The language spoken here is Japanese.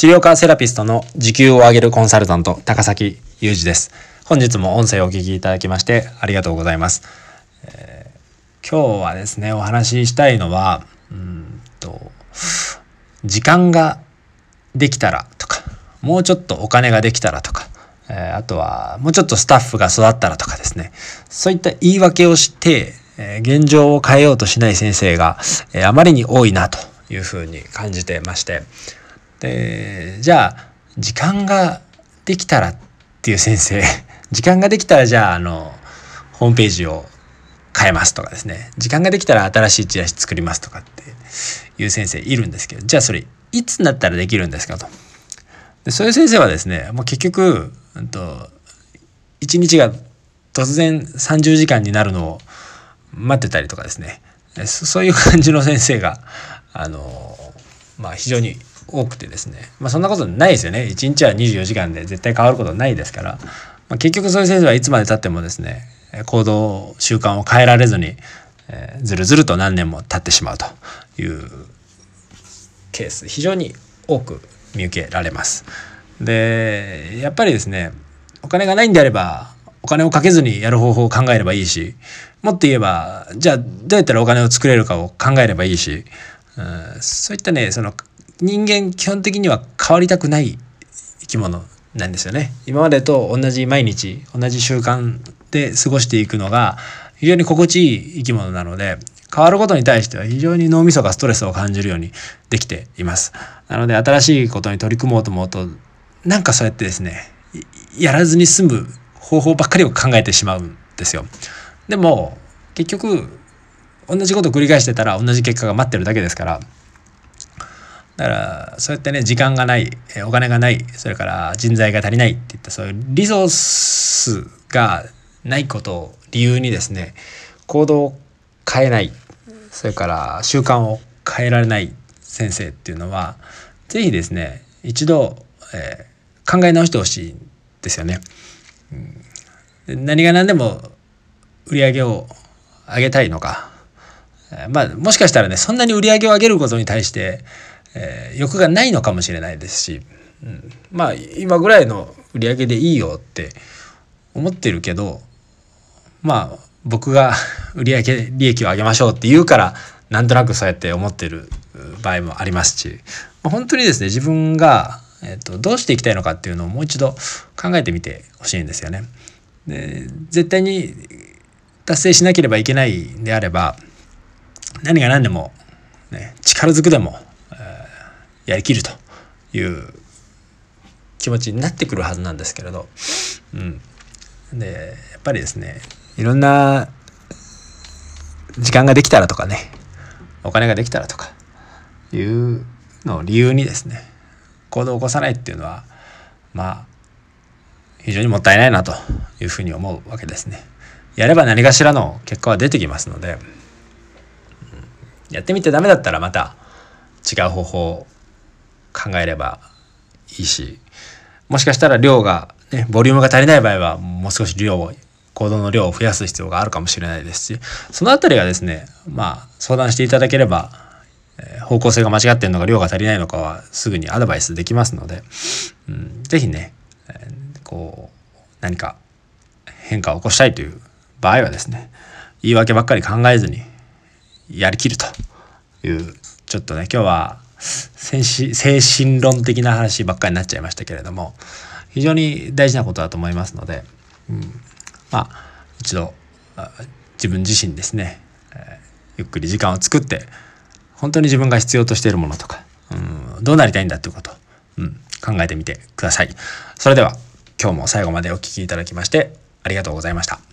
治療科セラピストの時給を上げるコンサルタント、高崎裕二です。本日も音声をお聞きいただきましてありがとうございます。えー、今日はですね、お話ししたいのは、うんと、時間ができたらとか、もうちょっとお金ができたらとか、えー、あとはもうちょっとスタッフが育ったらとかですね、そういった言い訳をして、えー、現状を変えようとしない先生が、えー、あまりに多いなというふうに感じてまして、でじゃあ時間ができたらっていう先生。時間ができたらじゃああのホームページを変えますとかですね。時間ができたら新しいチラシ作りますとかっていう先生いるんですけど。じゃあそれいつになったらできるんですかと。でそういう先生はですねもう結局、うんと、1日が突然30時間になるのを待ってたりとかですね。そういう感じの先生があのまあ非常に多くてですね、まあ、そんなことないですよね。1日は24時間で絶対変わることないですから、まあ、結局そういう先生はいつまでたってもですね行動習慣を変えられずに、えー、ずるずると何年も経ってしまうというケース。非常に多く見受けられます。でやっぱりですねお金がないんであればお金をかけずにやる方法を考えればいいしもっと言えばじゃあどうやったらお金を作れるかを考えればいいし、うん、そういったねその人間基本的には変わりたくない生き物なんですよね。今までと同じ毎日同じ習慣で過ごしていくのが非常に心地いい生き物なので変わることに対しては非常に脳みそがストレスを感じるようにできています。なので新しいことに取り組もうと思うとなんかそうやってですねやらずに済む方法ばっかりを考えてしまうんですよ。でも結局同じことを繰り返してたら同じ結果が待ってるだけですからだからそうやってね時間がないお金がないそれから人材が足りないっていったそういうリソースがないことを理由にですね行動を変えないそれから習慣を変えられない先生っていうのは是非ですね一度、えー、考え直してほしいんですよね。うん、何が何でも売り上げを上げたいのか、まあもしかしたらねそんなに売り上げを上げることに対してえー、欲がないのかもしれないですし、うん、まあ今ぐらいの売り上げでいいよって思ってるけどまあ僕が 売上利益を上げましょうって言うからなんとなくそうやって思ってる場合もありますし、まあ、本当にですね自分が、えーと、どうしていきたいのかっていうのをもう一度考えてみてほしいんですよね。で絶対に達成しなければいけないんであれば何が何でも、ね、力ずくでもやりきるという気持ちになってくるはずなんですけれど、うん、でやっぱりですねいろんな時間ができたらとかね。お金ができたらとかいうのを理由にですね行動を起こさないっていうのはまあ非常にもったいないなというふうに思うわけですね。やれば何かしらの結果は出てきますので、やってみてダメだったらまた違う方法考えればいいしもしかしたら量が、ね、ボリュームが足りない場合はもう少し量を行動の量を増やす必要があるかもしれないですしその辺りがですねまあ相談していただければ、方向性が間違ってるのか量が足りないのかはすぐにアドバイスできますので、うん、是非ね、こう何か変化を起こしたいという場合はですね言い訳ばっかり考えずにやりきるというちょっとね今日は精神精神論的な話ばっかりになっちゃいましたけれども非常に大事なことだと思いますので、うん、まあ一度自分自身ですね、え、ゆっくり時間を作って本当に自分が必要としているものとか、うん、どうなりたいんだということ、うん、考えてみてください。それでは今日も最後までお聴きいただきましてありがとうございました。